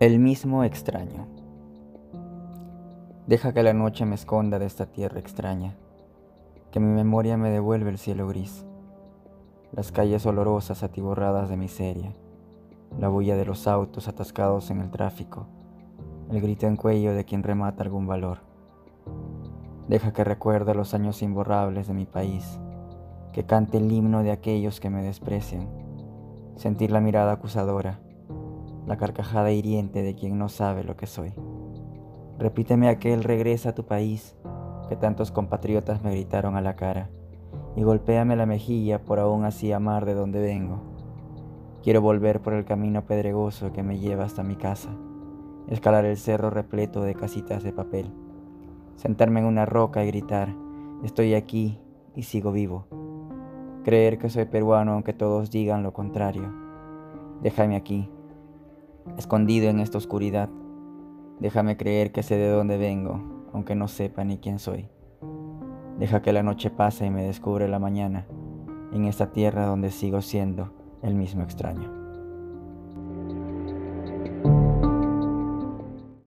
El mismo extraño. Deja que la noche me esconda de esta tierra extraña, que mi memoria me devuelve el cielo gris, las calles olorosas atiborradas de miseria, la bulla de los autos atascados en el tráfico, el grito en cuello de quien remata algún valor. Deja que recuerde los años imborrables de mi país, que cante el himno de aquellos que me desprecian, sentir la mirada acusadora la carcajada hiriente de quien no sabe lo que soy. Repíteme aquel regresa a tu país que tantos compatriotas me gritaron a la cara y golpéame la mejilla por aún así amar de donde vengo. Quiero volver por el camino pedregoso que me lleva hasta mi casa, escalar el cerro repleto de casitas de papel, sentarme en una roca y gritar, estoy aquí y sigo vivo. Creer que soy peruano aunque todos digan lo contrario. Déjame aquí, escondido en esta oscuridad. Déjame creer que sé de dónde vengo, aunque no sepa ni quién soy. Deja que la noche pase y me descubre la mañana, en esta tierra donde sigo siendo el mismo extraño.